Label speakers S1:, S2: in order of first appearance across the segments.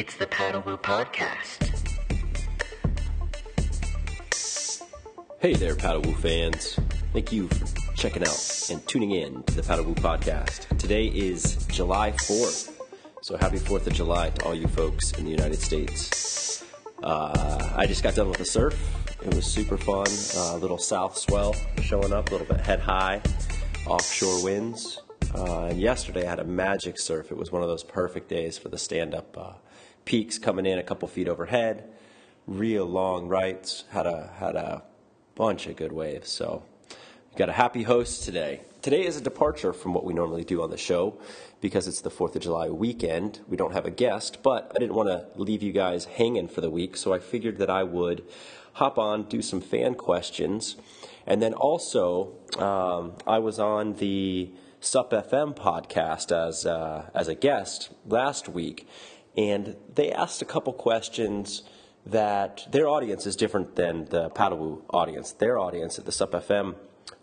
S1: It's the Paddlewoo Podcast.
S2: Hey there, Paddlewoo fans. Thank you for checking out and tuning in to the Paddlewoo Podcast. Today is July 4th, so happy 4th of July to all you folks in the United States. Uh, I just got done with the surf. It was super fun. A uh, little south swell showing up, a little bit head high, offshore winds. Uh, and yesterday I had a magic surf. It was one of those perfect days for the stand up uh, peaks coming in a couple feet overhead, real long rights. Had a had a bunch of good waves. So we got a happy host today. Today is a departure from what we normally do on the show because it's the 4th of July weekend. We don't have a guest, but I didn't want to leave you guys hanging for the week, so I figured that I would hop on, do some fan questions, and then also um, I was on the Sup FM podcast as uh, as a guest last week, and they asked a couple questions that their audience is different than the Paddlewoo audience. Their audience at the Sup FM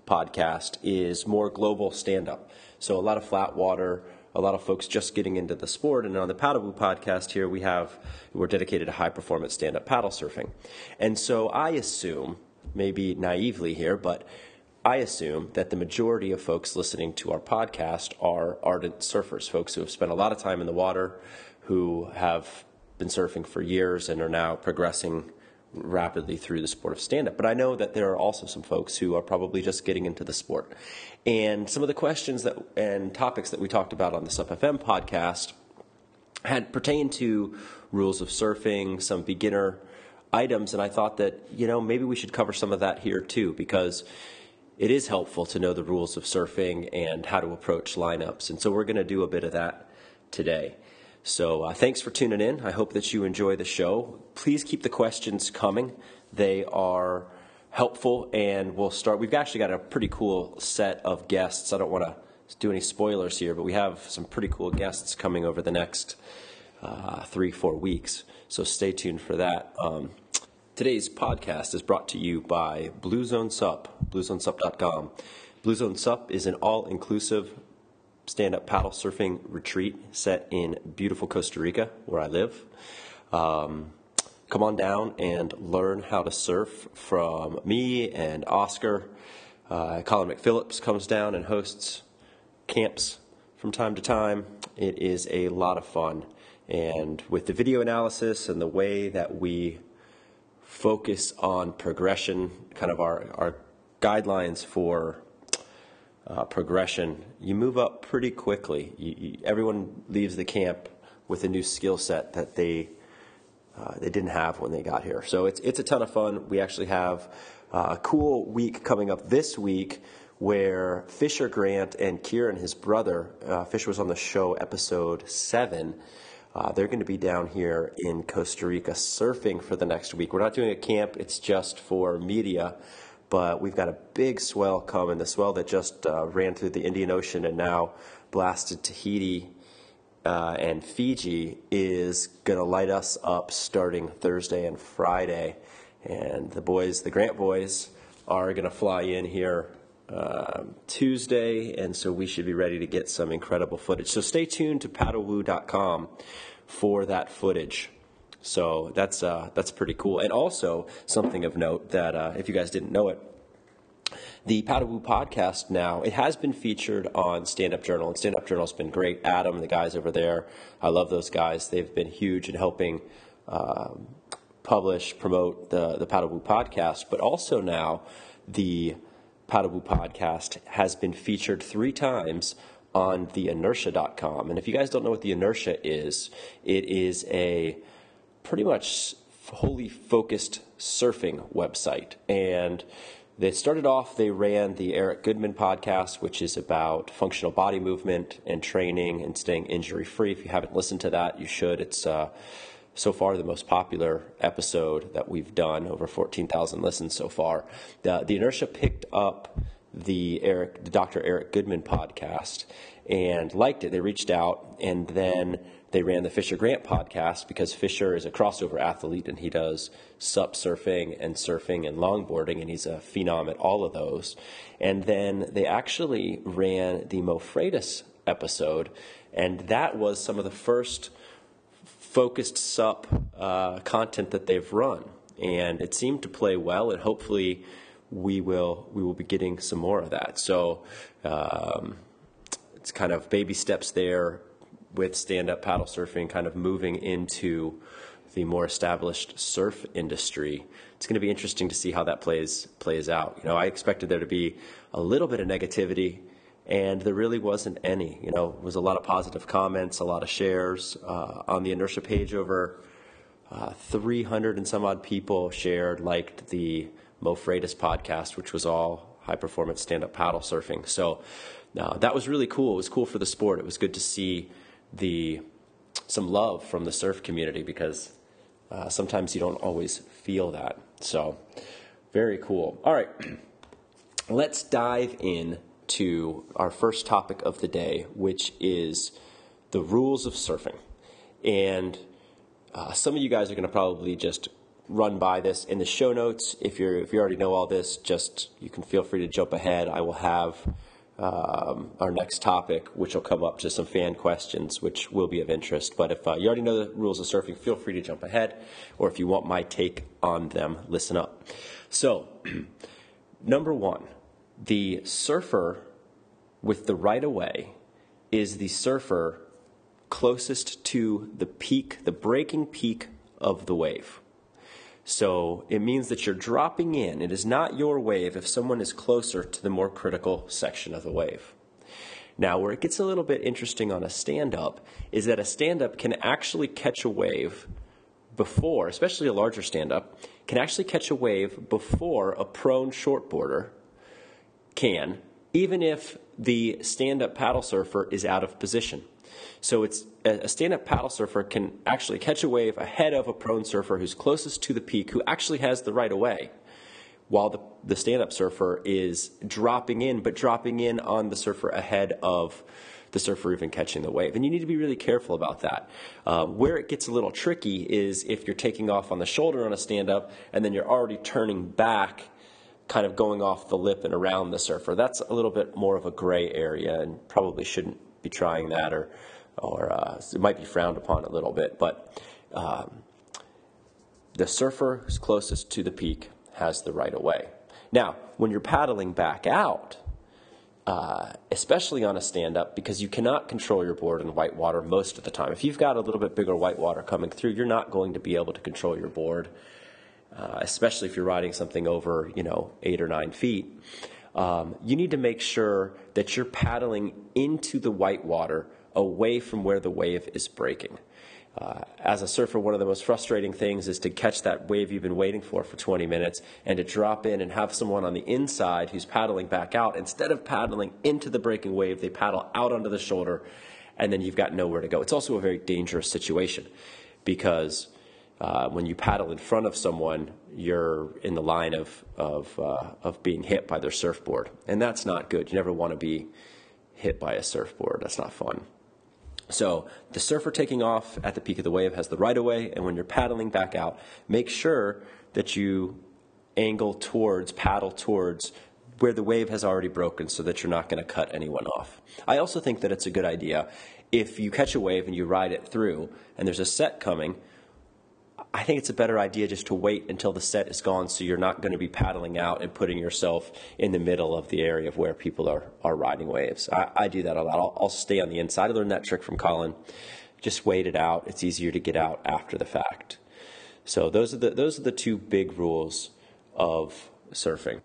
S2: podcast is more global stand up. So a lot of flat water, a lot of folks just getting into the sport. And on the Paddlewoo podcast here, we have, we're dedicated to high performance stand up paddle surfing. And so I assume, maybe naively here, but I assume that the majority of folks listening to our podcast are ardent surfers, folks who have spent a lot of time in the water, who have been surfing for years and are now progressing rapidly through the sport of stand up. But I know that there are also some folks who are probably just getting into the sport. And some of the questions that and topics that we talked about on the Sup FM podcast had pertained to rules of surfing, some beginner items, and I thought that, you know, maybe we should cover some of that here too, because it is helpful to know the rules of surfing and how to approach lineups. And so we're going to do a bit of that today. So uh, thanks for tuning in. I hope that you enjoy the show. Please keep the questions coming. They are helpful, and we'll start. We've actually got a pretty cool set of guests. I don't want to do any spoilers here, but we have some pretty cool guests coming over the next uh, three, four weeks. So stay tuned for that. Um, today's podcast is brought to you by Blue Zone Sup, bluezonesup.com. Blue Zone Sup is an all inclusive stand up paddle surfing retreat set in beautiful Costa Rica, where I live. Um, come on down and learn how to surf from me and Oscar. Uh, Colin McPhillips comes down and hosts camps from time to time. It is a lot of fun. And with the video analysis and the way that we focus on progression, kind of our, our guidelines for uh, progression, you move up pretty quickly. You, you, everyone leaves the camp with a new skill set that they uh, they didn't have when they got here. So it's it's a ton of fun. We actually have uh, a cool week coming up this week where Fisher Grant and Kieran, his brother, uh, Fisher was on the show episode seven. Uh, they're going to be down here in Costa Rica surfing for the next week. We're not doing a camp; it's just for media but we've got a big swell coming. The swell that just uh, ran through the Indian Ocean and now blasted Tahiti uh, and Fiji is going to light us up starting Thursday and Friday. And the boys, the Grant boys, are going to fly in here um, Tuesday, and so we should be ready to get some incredible footage. So stay tuned to paddlewoo.com for that footage. So that's uh, that's pretty cool. And also something of note that uh, if you guys didn't know it, the Paddlewoo podcast now it has been featured on Stand Up Journal, and Stand Up Journal's been great. Adam, and the guys over there, I love those guys. They've been huge in helping. Um, publish, promote the, the Paddlewoo podcast, but also now the Paddlewoo podcast has been featured three times on the inertia.com. And if you guys don't know what the inertia is, it is a pretty much wholly focused surfing website. And they started off, they ran the Eric Goodman podcast, which is about functional body movement and training and staying injury free. If you haven't listened to that, you should. It's uh, so far the most popular episode that we've done, over 14,000 listens so far. The, the Inertia picked up the Eric, the Dr. Eric Goodman podcast and liked it. They reached out and then they ran the Fisher Grant podcast because Fisher is a crossover athlete and he does sup surfing and surfing and longboarding, and he's a phenom at all of those. And then they actually ran the Mo Freitas episode, and that was some of the first focused sup uh, content that they've run, and it seemed to play well. And hopefully, we will we will be getting some more of that. So um, it's kind of baby steps there with stand up paddle surfing, kind of moving into the more established surf industry. It's going to be interesting to see how that plays plays out. You know, I expected there to be a little bit of negativity, and there really wasn't any. You know, it was a lot of positive comments, a lot of shares uh, on the inertia page. Over uh, 300 and some odd people shared, liked the Mo Freitas podcast, which was all high performance stand up paddle surfing. So uh, that was really cool. It was cool for the sport. It was good to see the some love from the surf community because uh, sometimes you don't always feel that. So very cool. All right, let's dive in to our first topic of the day, which is the rules of surfing. And uh, some of you guys are going to probably just run by this in the show notes. If you're if you already know all this, just you can feel free to jump ahead. I will have um, our next topic, which will come up to some fan questions, which will be of interest. But if uh, you already know the rules of surfing, feel free to jump ahead. Or if you want my take on them, listen up. So, number one, the surfer with the right of way is the surfer closest to the peak, the breaking peak of the wave. So it means that you're dropping in. It is not your wave if someone is closer to the more critical section of the wave. Now, where it gets a little bit interesting on a stand up is that a stand up can actually catch a wave before, especially a larger stand up, can actually catch a wave before a prone shortboarder can, even if the stand up paddle surfer is out of position. So it's a stand-up paddle surfer can actually catch a wave ahead of a prone surfer who's closest to the peak, who actually has the right of way, while the, the stand-up surfer is dropping in, but dropping in on the surfer ahead of the surfer even catching the wave. And you need to be really careful about that. Uh, where it gets a little tricky is if you're taking off on the shoulder on a stand-up and then you're already turning back kind of going off the lip and around the surfer. That's a little bit more of a gray area and probably shouldn't be trying that or or uh, it might be frowned upon a little bit, but um, the surfer who's closest to the peak has the right of way. Now, when you're paddling back out, uh, especially on a stand up, because you cannot control your board in white water most of the time. If you've got a little bit bigger white water coming through, you're not going to be able to control your board, uh, especially if you're riding something over, you know, eight or nine feet. Um, you need to make sure that you're paddling into the white water away from where the wave is breaking. Uh, as a surfer, one of the most frustrating things is to catch that wave you've been waiting for for 20 minutes and to drop in and have someone on the inside who's paddling back out. Instead of paddling into the breaking wave, they paddle out onto the shoulder, and then you've got nowhere to go. It's also a very dangerous situation because uh, when you paddle in front of someone, you're in the line of of uh, of being hit by their surfboard, and that's not good. You never want to be hit by a surfboard. That's not fun. So the surfer taking off at the peak of the wave has the right of way, and when you're paddling back out, make sure that you angle towards, paddle towards where the wave has already broken so that you're not going to cut anyone off. I also think that it's a good idea if you catch a wave and you ride it through and there's a set coming I think it's a better idea just to wait until the set is gone so you're not going to be paddling out and putting yourself in the middle of the area of where people are, are riding waves. I, I do that a lot. I'll, I'll stay on the inside. I learned that trick from Colin. Just wait it out. It's easier to get out after the fact. So those are the those are the two big rules of surfing.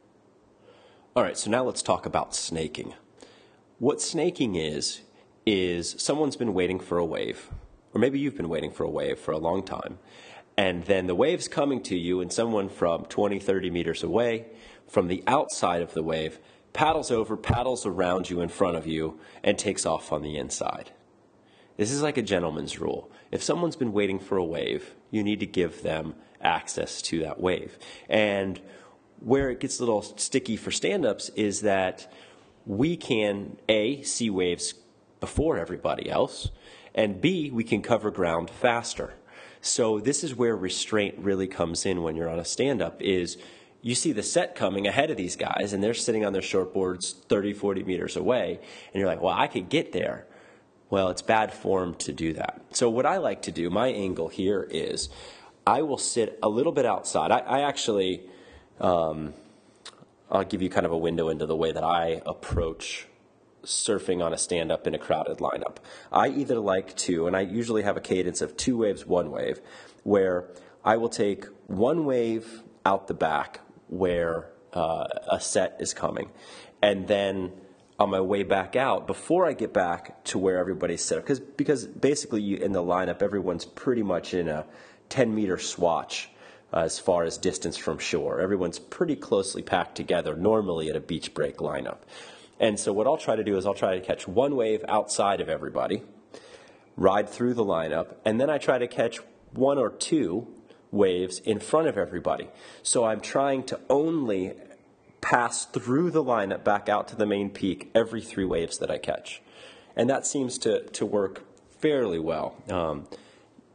S2: All right, so now let's talk about snaking. What snaking is is someone's been waiting for a wave, or maybe you've been waiting for a wave for a long time, and then the wave's coming to you, and someone from 20, 30 meters away, from the outside of the wave, paddles over, paddles around you in front of you, and takes off on the inside. This is like a gentleman's rule. If someone's been waiting for a wave, you need to give them access to that wave. And where it gets a little sticky for stand ups is that we can, A, see waves before everybody else, and B, we can cover ground faster. So this is where restraint really comes in when you're on a stand up is you see the set coming ahead of these guys and they're sitting on their shortboards 30, 40 meters away and you're like, "Well, I could get there." well, it's bad form to do that. So, what I like to do, my angle here is I will sit a little bit outside. I, I actually, um, I'll give you kind of a window into the way that I approach surfing on a stand up in a crowded lineup. I either like to, and I usually have a cadence of two waves, one wave, where I will take one wave out the back where uh, a set is coming. And then on my way back out, before I get back to where everybody's set up, because because basically you, in the lineup, everyone's pretty much in a 10 meter swatch uh, as far as distance from shore. Everyone's pretty closely packed together normally at a beach break lineup. And so what I'll try to do is I'll try to catch one wave outside of everybody, ride through the lineup, and then I try to catch one or two waves in front of everybody. So I'm trying to only pass through the lineup back out to the main peak every three waves that I catch. And that seems to, to work fairly well. Um,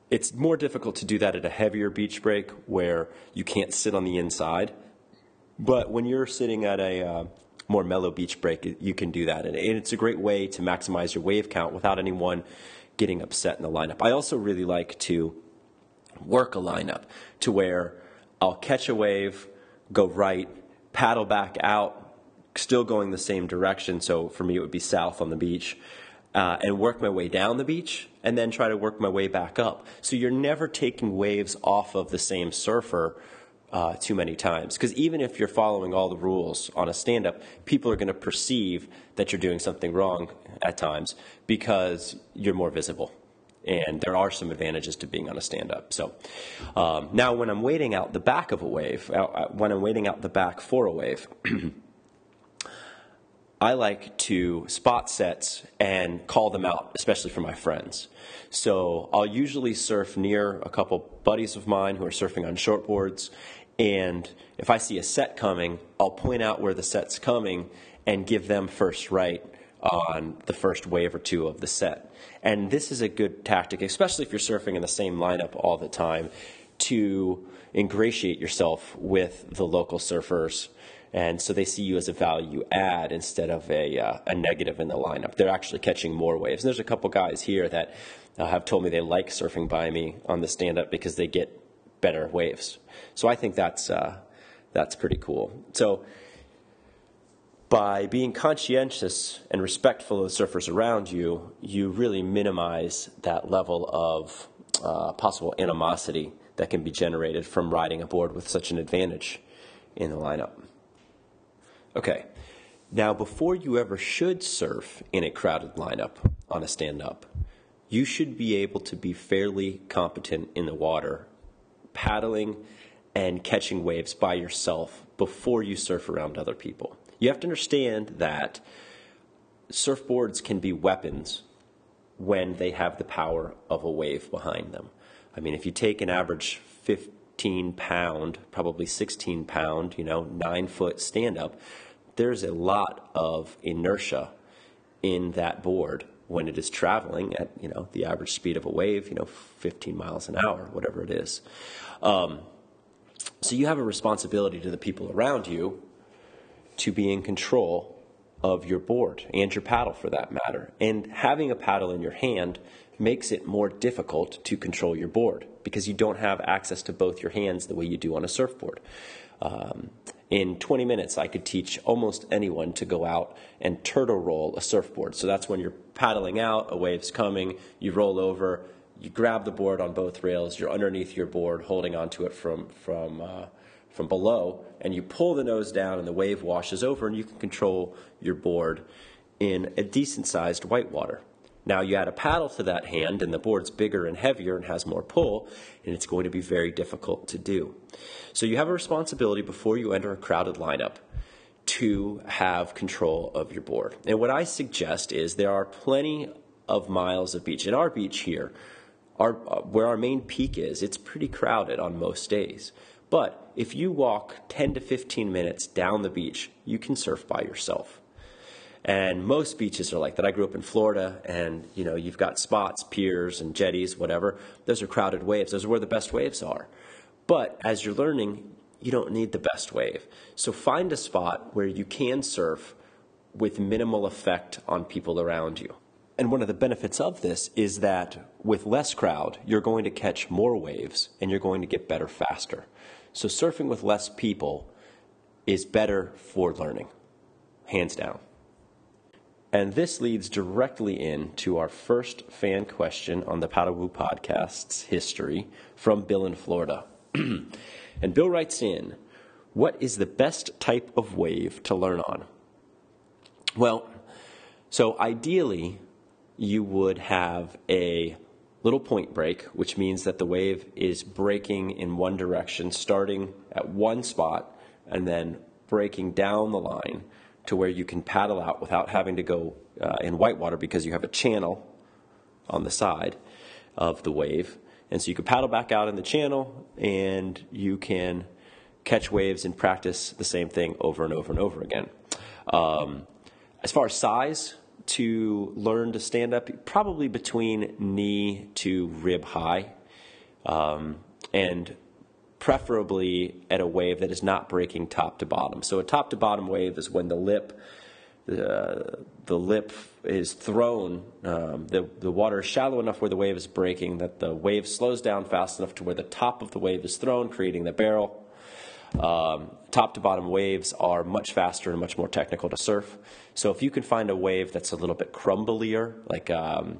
S2: it's more difficult to do that at a heavier beach break where you can't sit on the inside. But when you're sitting at a uh, more mellow beach break, you can do that. And it's a great way to maximize your wave count without anyone getting upset in the lineup. I also really like to work a lineup to where I'll catch a wave, go right, paddle back out, still going the same direction. So for me, it would be south on the beach. Uh, and work my way down the beach and then try to work my way back up. So you're never taking waves off of the same surfer uh, too many times. Because even if you're following all the rules on a stand up, people are going to perceive that you're doing something wrong at times because you're more visible and there are some advantages to being on a stand up. So um, now, when I'm waiting out the back of a wave, uh, when I'm waiting out the back for a wave, I like to spot sets and call them out, especially for my friends. So I'll usually surf near a couple buddies of mine who are surfing on shortboards. And if I see a set coming, I'll point out where the set's coming and give them first right on the first wave or two of the set. And this is a good tactic, especially if you're surfing in the same lineup all the time, to ingratiate yourself with the local surfers. And so they see you as a value add instead of a, uh, a negative in the lineup. They're actually catching more waves. And there's a couple guys here that uh, have told me they like surfing by me on the stand up because they get better waves. So I think that's, uh, that's pretty cool. So by being conscientious and respectful of the surfers around you, you really minimize that level of uh, possible animosity that can be generated from riding aboard with such an advantage in the lineup. Okay, now before you ever should surf in a crowded lineup on a stand up, you should be able to be fairly competent in the water, paddling and catching waves by yourself before you surf around other people. You have to understand that surfboards can be weapons when they have the power of a wave behind them. I mean, if you take an average 15 pound, probably 16 pound, you know, nine foot stand up, there's a lot of inertia in that board when it is traveling at, you know, the average speed of a wave, you know, 15 miles an hour, whatever it is. Um, so you have a responsibility to the people around you to be in control of your board and your paddle for that matter. And having a paddle in your hand makes it more difficult to control your board because you don't have access to both your hands the way you do on a surfboard. Um, in 20 minutes, I could teach almost anyone to go out and turtle roll a surfboard. So that's when you're paddling out, a wave's coming, you roll over, you grab the board on both rails, you're underneath your board, holding onto it from, from uh, from below, and you pull the nose down, and the wave washes over, and you can control your board in a decent sized whitewater. Now you add a paddle to that hand, and the board's bigger and heavier and has more pull, and it's going to be very difficult to do. So you have a responsibility before you enter a crowded lineup to have control of your board. And what I suggest is there are plenty of miles of beach. In our beach here, our, uh, where our main peak is, it's pretty crowded on most days. But if you walk 10 to 15 minutes down the beach, you can surf by yourself. And most beaches are like that. I grew up in Florida, and you know you've got spots, piers, and jetties, whatever. Those are crowded waves. Those are where the best waves are. But as you're learning, you don't need the best wave. So find a spot where you can surf with minimal effect on people around you. and one of the benefits of this is that with less crowd, you're going to catch more waves and you're going to get better faster. So surfing with less people is better for learning, hands down. And this leads directly into our first fan question on the PaddleWoo podcast's history from Bill in Florida. and Bill writes in, What is the best type of wave to learn on? Well, so ideally, you would have a little point break, which means that the wave is breaking in one direction, starting at one spot and then breaking down the line to where you can paddle out without having to go uh, in whitewater because you have a channel on the side of the wave. And so you can paddle back out in the channel and you can catch waves and practice the same thing over and over and over again. Um, as far as size, to learn to stand up, probably between knee to rib high, um, and preferably at a wave that is not breaking top to bottom. So a top to bottom wave is when the lip the, the lip is thrown, um, the, the water is shallow enough where the wave is breaking that the wave slows down fast enough to where the top of the wave is thrown, creating the barrel. Um, top to bottom waves are much faster and much more technical to surf. So if you can find a wave that's a little bit crumblier, like um,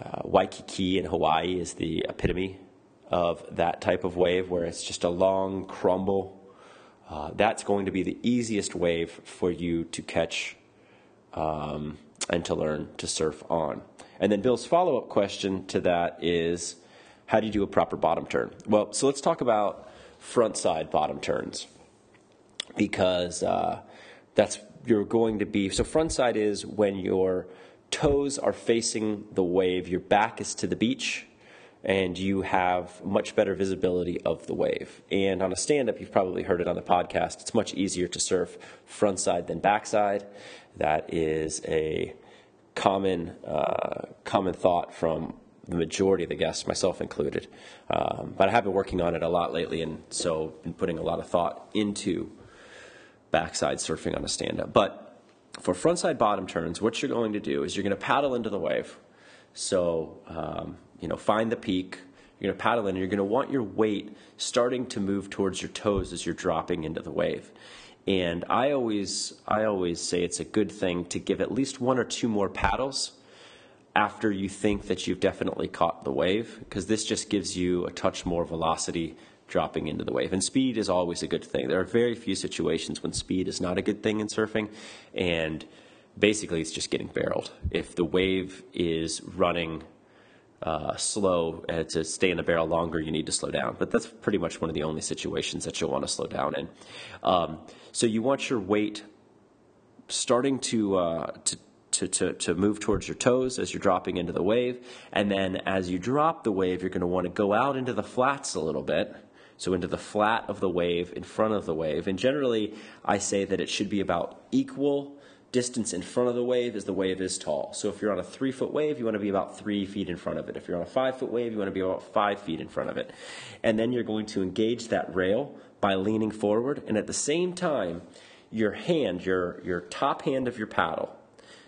S2: uh, Waikiki in Hawaii is the epitome of that type of wave, where it's just a long crumble uh, that's going to be the easiest wave for you to catch um, and to learn to surf on. And then Bill's follow up question to that is how do you do a proper bottom turn? Well, so let's talk about front side bottom turns because uh, that's you're going to be so front side is when your toes are facing the wave, your back is to the beach, and you have much better visibility of the wave. And on a stand up, you've probably heard it on the podcast, it's much easier to surf frontside than backside. That is a common, uh, common thought from the majority of the guests, myself included. Um, but I have been working on it a lot lately, and so been putting a lot of thought into backside surfing on a stand up. But for frontside bottom turns, what you're going to do is you're going to paddle into the wave. So, um, you know, find the peak. You're going to paddle in, and you're going to want your weight starting to move towards your toes as you're dropping into the wave. And I always, I always say it's a good thing to give at least one or two more paddles after you think that you've definitely caught the wave, because this just gives you a touch more velocity dropping into the wave. And speed is always a good thing. There are very few situations when speed is not a good thing in surfing, and basically it's just getting barreled. If the wave is running uh, slow uh, to stay in the barrel longer, you need to slow down. But that's pretty much one of the only situations that you'll want to slow down in. Um, so you want your weight starting to, uh, to to, to, to move towards your toes as you're dropping into the wave. And then as you drop the wave, you're going to want to go out into the flats a little bit. So into the flat of the wave in front of the wave. And generally, I say that it should be about equal distance in front of the wave as the wave is tall. So if you're on a three foot wave, you want to be about three feet in front of it. If you're on a five foot wave, you want to be about five feet in front of it. And then you're going to engage that rail by leaning forward. And at the same time, your hand, your, your top hand of your paddle,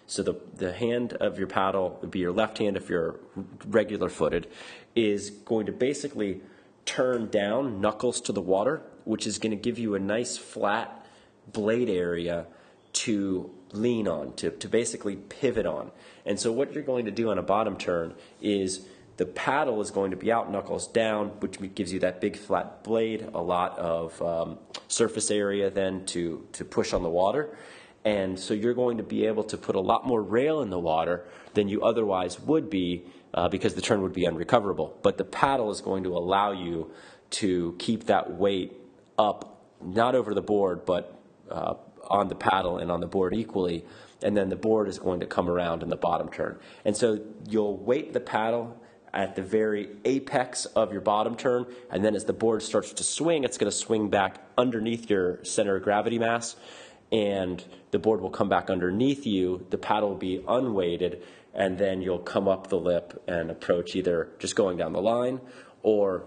S2: so the, the hand of your paddle would be your left hand if you're regular footed, is going to basically turn down, knuckles to the water, which is going to give you a nice flat blade area to lean on, to, to basically pivot on. And so, what you're going to do on a bottom turn is the paddle is going to be out knuckles down, which gives you that big flat blade, a lot of um, surface area then to, to push on the water. And so you're going to be able to put a lot more rail in the water than you otherwise would be uh, because the turn would be unrecoverable. But the paddle is going to allow you to keep that weight up, not over the board, but uh, on the paddle and on the board equally, and then the board is going to come around in the bottom turn. And so you'll weight the paddle at the very apex of your bottom turn, and then as the board starts to swing, it's going to swing back underneath your center of gravity mass, and the board will come back underneath you. The paddle will be unweighted, and then you'll come up the lip and approach either just going down the line or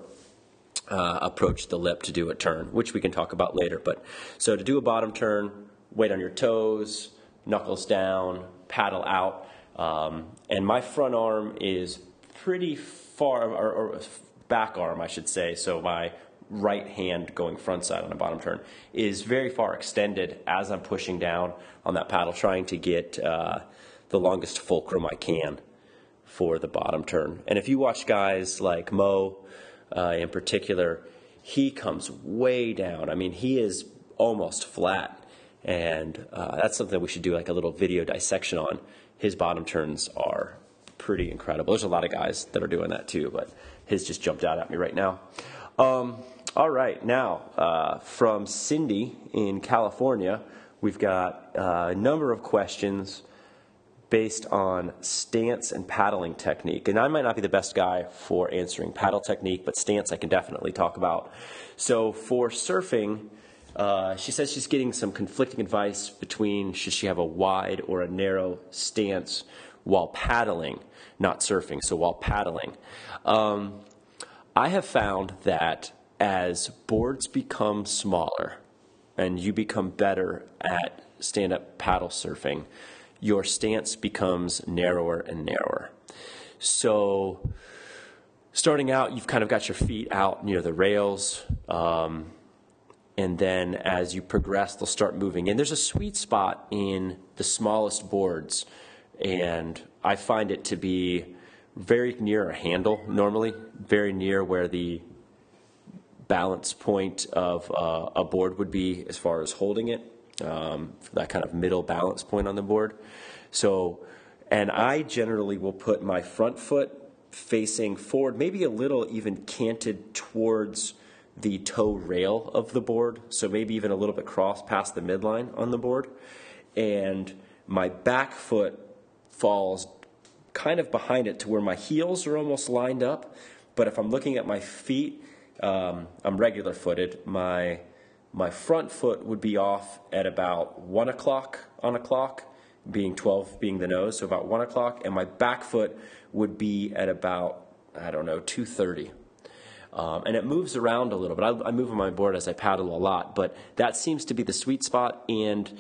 S2: uh, approach the lip to do a turn, which we can talk about later. But so to do a bottom turn, weight on your toes, knuckles down, paddle out. Um, and my front arm is pretty far, or, or back arm, I should say. So my right hand going front side on a bottom turn is very far extended as I'm pushing down on that paddle, trying to get uh, the longest fulcrum I can for the bottom turn. And if you watch guys like Mo uh, in particular, he comes way down. I mean, he is almost flat. And uh, that's something we should do like a little video dissection on. His bottom turns are pretty incredible. There's a lot of guys that are doing that too, but his just jumped out at me right now. Um, all right, now uh, from Cindy in California, we've got uh, a number of questions based on stance and paddling technique. And I might not be the best guy for answering paddle technique, but stance I can definitely talk about. So for surfing, uh, she says she's getting some conflicting advice between should she have a wide or a narrow stance while paddling, not surfing, so while paddling. Um, I have found that as boards become smaller and you become better at stand up paddle surfing, your stance becomes narrower and narrower. So, starting out, you've kind of got your feet out near the rails. Um, and then as you progress, they'll start moving. And there's a sweet spot in the smallest boards. And I find it to be very near a handle normally, very near where the balance point of uh, a board would be as far as holding it um, that kind of middle balance point on the board. So, and I generally will put my front foot facing forward, maybe a little even canted towards the toe rail of the board, so maybe even a little bit cross past the midline on the board. And my back foot falls kind of behind it to where my heels are almost lined up. But if I'm looking at my feet, um, I'm regular footed. My my front foot would be off at about one o'clock on a clock, being 12 being the nose, so about one o'clock, and my back foot would be at about I don't know 2:30. Um, and it moves around a little bit. I, I, move on my board as I paddle a lot, but that seems to be the sweet spot. And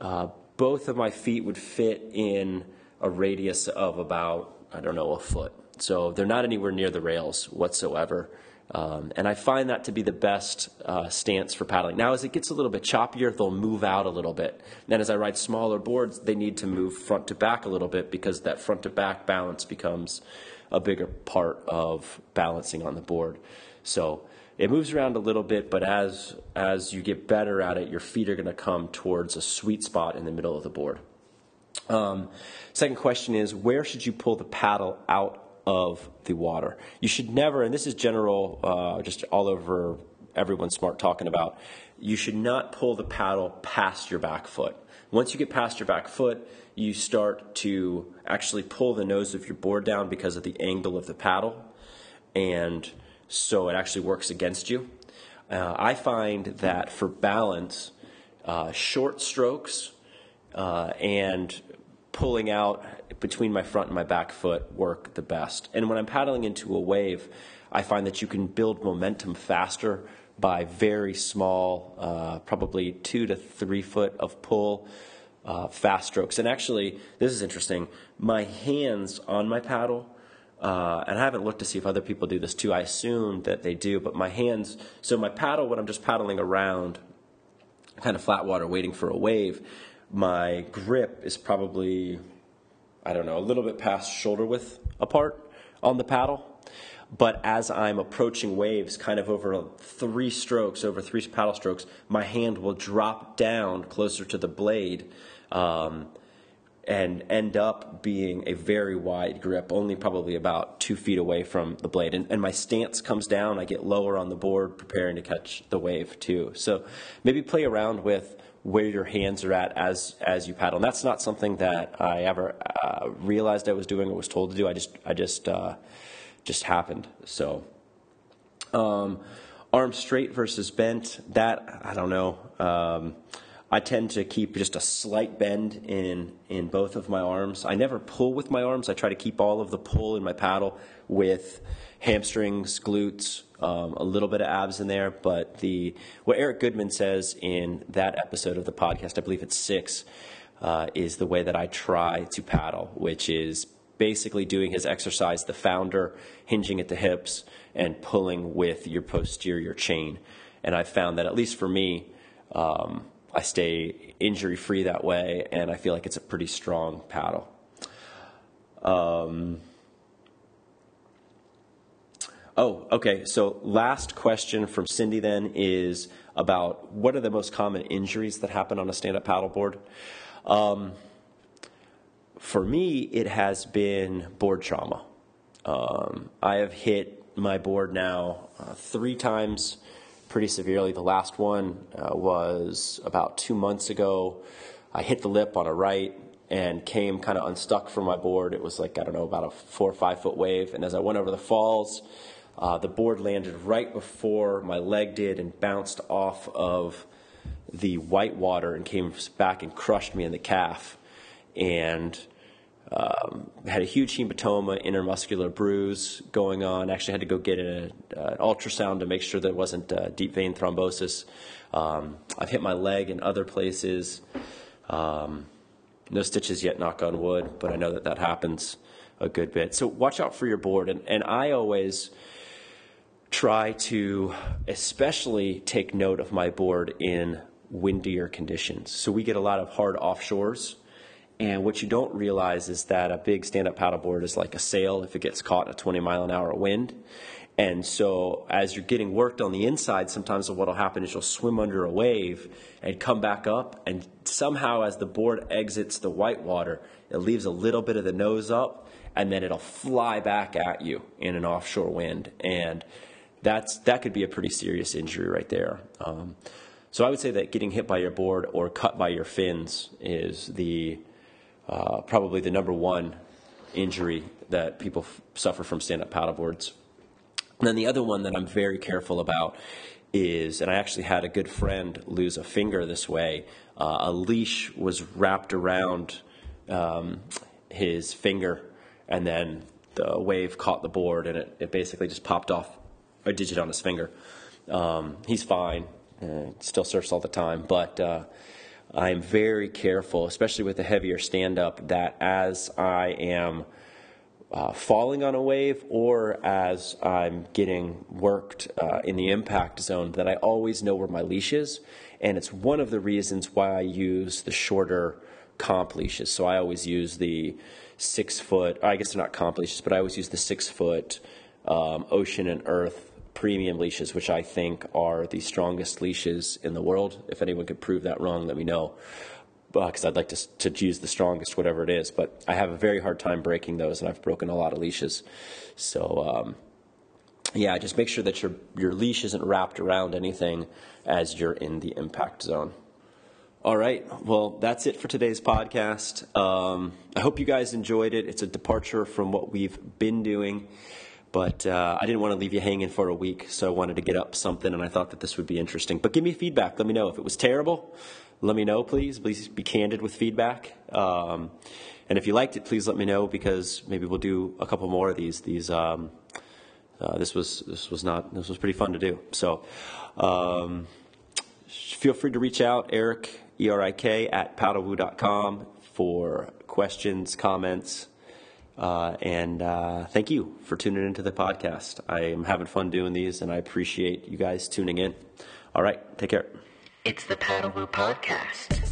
S2: uh, both of my feet would fit in a radius of about I don't know a foot. So they're not anywhere near the rails whatsoever. Um, and I find that to be the best uh, stance for paddling. Now, as it gets a little bit choppier, they'll move out a little bit. Then, as I ride smaller boards, they need to move front to back a little bit because that front to back balance becomes a bigger part of balancing on the board. So it moves around a little bit, but as as you get better at it, your feet are going to come towards a sweet spot in the middle of the board. Um, second question is where should you pull the paddle out of the water. You should never, and this is general, uh, just all over everyone smart talking about, you should not pull the paddle past your back foot. Once you get past your back foot, you start to actually pull the nose of your board down because of the angle of the paddle, and so it actually works against you. Uh, I find that for balance, uh, short strokes uh, and pulling out between my front and my back foot work the best. And when I'm paddling into a wave, I find that you can build momentum faster by very small, uh, probably two to three foot of pull, uh, fast strokes. And actually, this is interesting. My hands on my paddle, uh, and I haven't looked to see if other people do this too. I assume that they do, but my hands, so my paddle, when I'm just paddling around, kind of flat water waiting for a wave, my grip is probably I don't know, a little bit past shoulder width apart on the paddle. But as I'm approaching waves, kind of over three strokes, over three paddle strokes, my hand will drop down closer to the blade um, and end up being a very wide grip, only probably about two feet away from the blade. And, and my stance comes down, I get lower on the board, preparing to catch the wave too. So maybe play around with where your hands are at as as you paddle. And that's not something that I ever uh, realized I was doing or was told to do. I just I just uh, just happened. So, um, arm straight versus bent. That I don't know. Um, I tend to keep just a slight bend in in both of my arms. I never pull with my arms. I try to keep all of the pull in my paddle with hamstrings, glutes, um, a little bit of abs in there. But the what Eric Goodman says in that episode of the podcast, I believe it's six, uh, is the way that I try to paddle, which is basically doing his exercise, the founder, hinging at the hips, and pulling with your posterior chain. And I've found that, at least for me, um, I stay injury free that way, and I feel like it's a pretty strong paddle. Um, oh, okay. So, last question from Cindy then is about what are the most common injuries that happen on a stand up paddleboard? Um, for me, it has been board trauma. Um, I have hit my board now uh, three times pretty severely. The last one uh, was about two months ago. I hit the lip on a right and came kind of unstuck from my board. It was like, I don't know, about a four or five foot wave. And as I went over the falls, uh, the board landed right before my leg did and bounced off of the white water and came back and crushed me in the calf. And um, had a huge hematoma, intermuscular bruise going on. Actually, had to go get an ultrasound to make sure there wasn't uh, deep vein thrombosis. Um, I've hit my leg in other places. Um, no stitches yet, knock on wood, but I know that that happens a good bit. So watch out for your board. And, and I always try to especially take note of my board in windier conditions. So we get a lot of hard offshores and what you don't realize is that a big stand up paddleboard is like a sail if it gets caught in a 20 mile an hour wind. And so, as you're getting worked on the inside, sometimes what will happen is you'll swim under a wave and come back up. And somehow, as the board exits the white water, it leaves a little bit of the nose up, and then it'll fly back at you in an offshore wind. And that's that could be a pretty serious injury right there. Um, so I would say that getting hit by your board or cut by your fins is the uh, probably the number one injury that people f- suffer from stand up paddleboards. And then the other one that I'm very careful about is, and I actually had a good friend lose a finger this way. Uh, a leash was wrapped around um, his finger, and then the wave caught the board, and it, it basically just popped off a digit on his finger. Um, he's fine, uh, still surfs all the time, but uh, I'm very careful, especially with a heavier stand up, that as I am uh, falling on a wave or as I'm getting worked uh, in the impact zone, that I always know where my leash is. And it's one of the reasons why I use the shorter comp leashes. So I always use the six foot, I guess they're not comp leashes, but I always use the six foot um, ocean and earth premium leashes, which I think are the strongest leashes in the world. If anyone could prove that wrong, let me know. Because uh, I'd like to, to use the strongest, whatever it is. But I have a very hard time breaking those, and I've broken a lot of leashes. So, um, yeah, just make sure that your, your leash isn't wrapped around anything as you're in the impact zone. All right. Well, that's it for today's podcast. Um, I hope you guys enjoyed it. It's a departure from what we've been doing. But uh, I didn't want to leave you hanging for a week, so I wanted to get up something, and I thought that this would be interesting. But give me feedback. Let me know if it was terrible. Let me know, please. Please be candid with feedback. Um, and if you liked it, please let me know because maybe we'll do a couple more of these. These um, uh, this was this was not this was pretty fun to do. So um, feel free to reach out, Eric E R I K at paddlewoo.com for questions, comments. Uh, and uh, thank you for tuning into the podcast. I am having fun doing these, and I appreciate you guys tuning in. All right, take care.
S1: It's the Paddle Woo Podcast.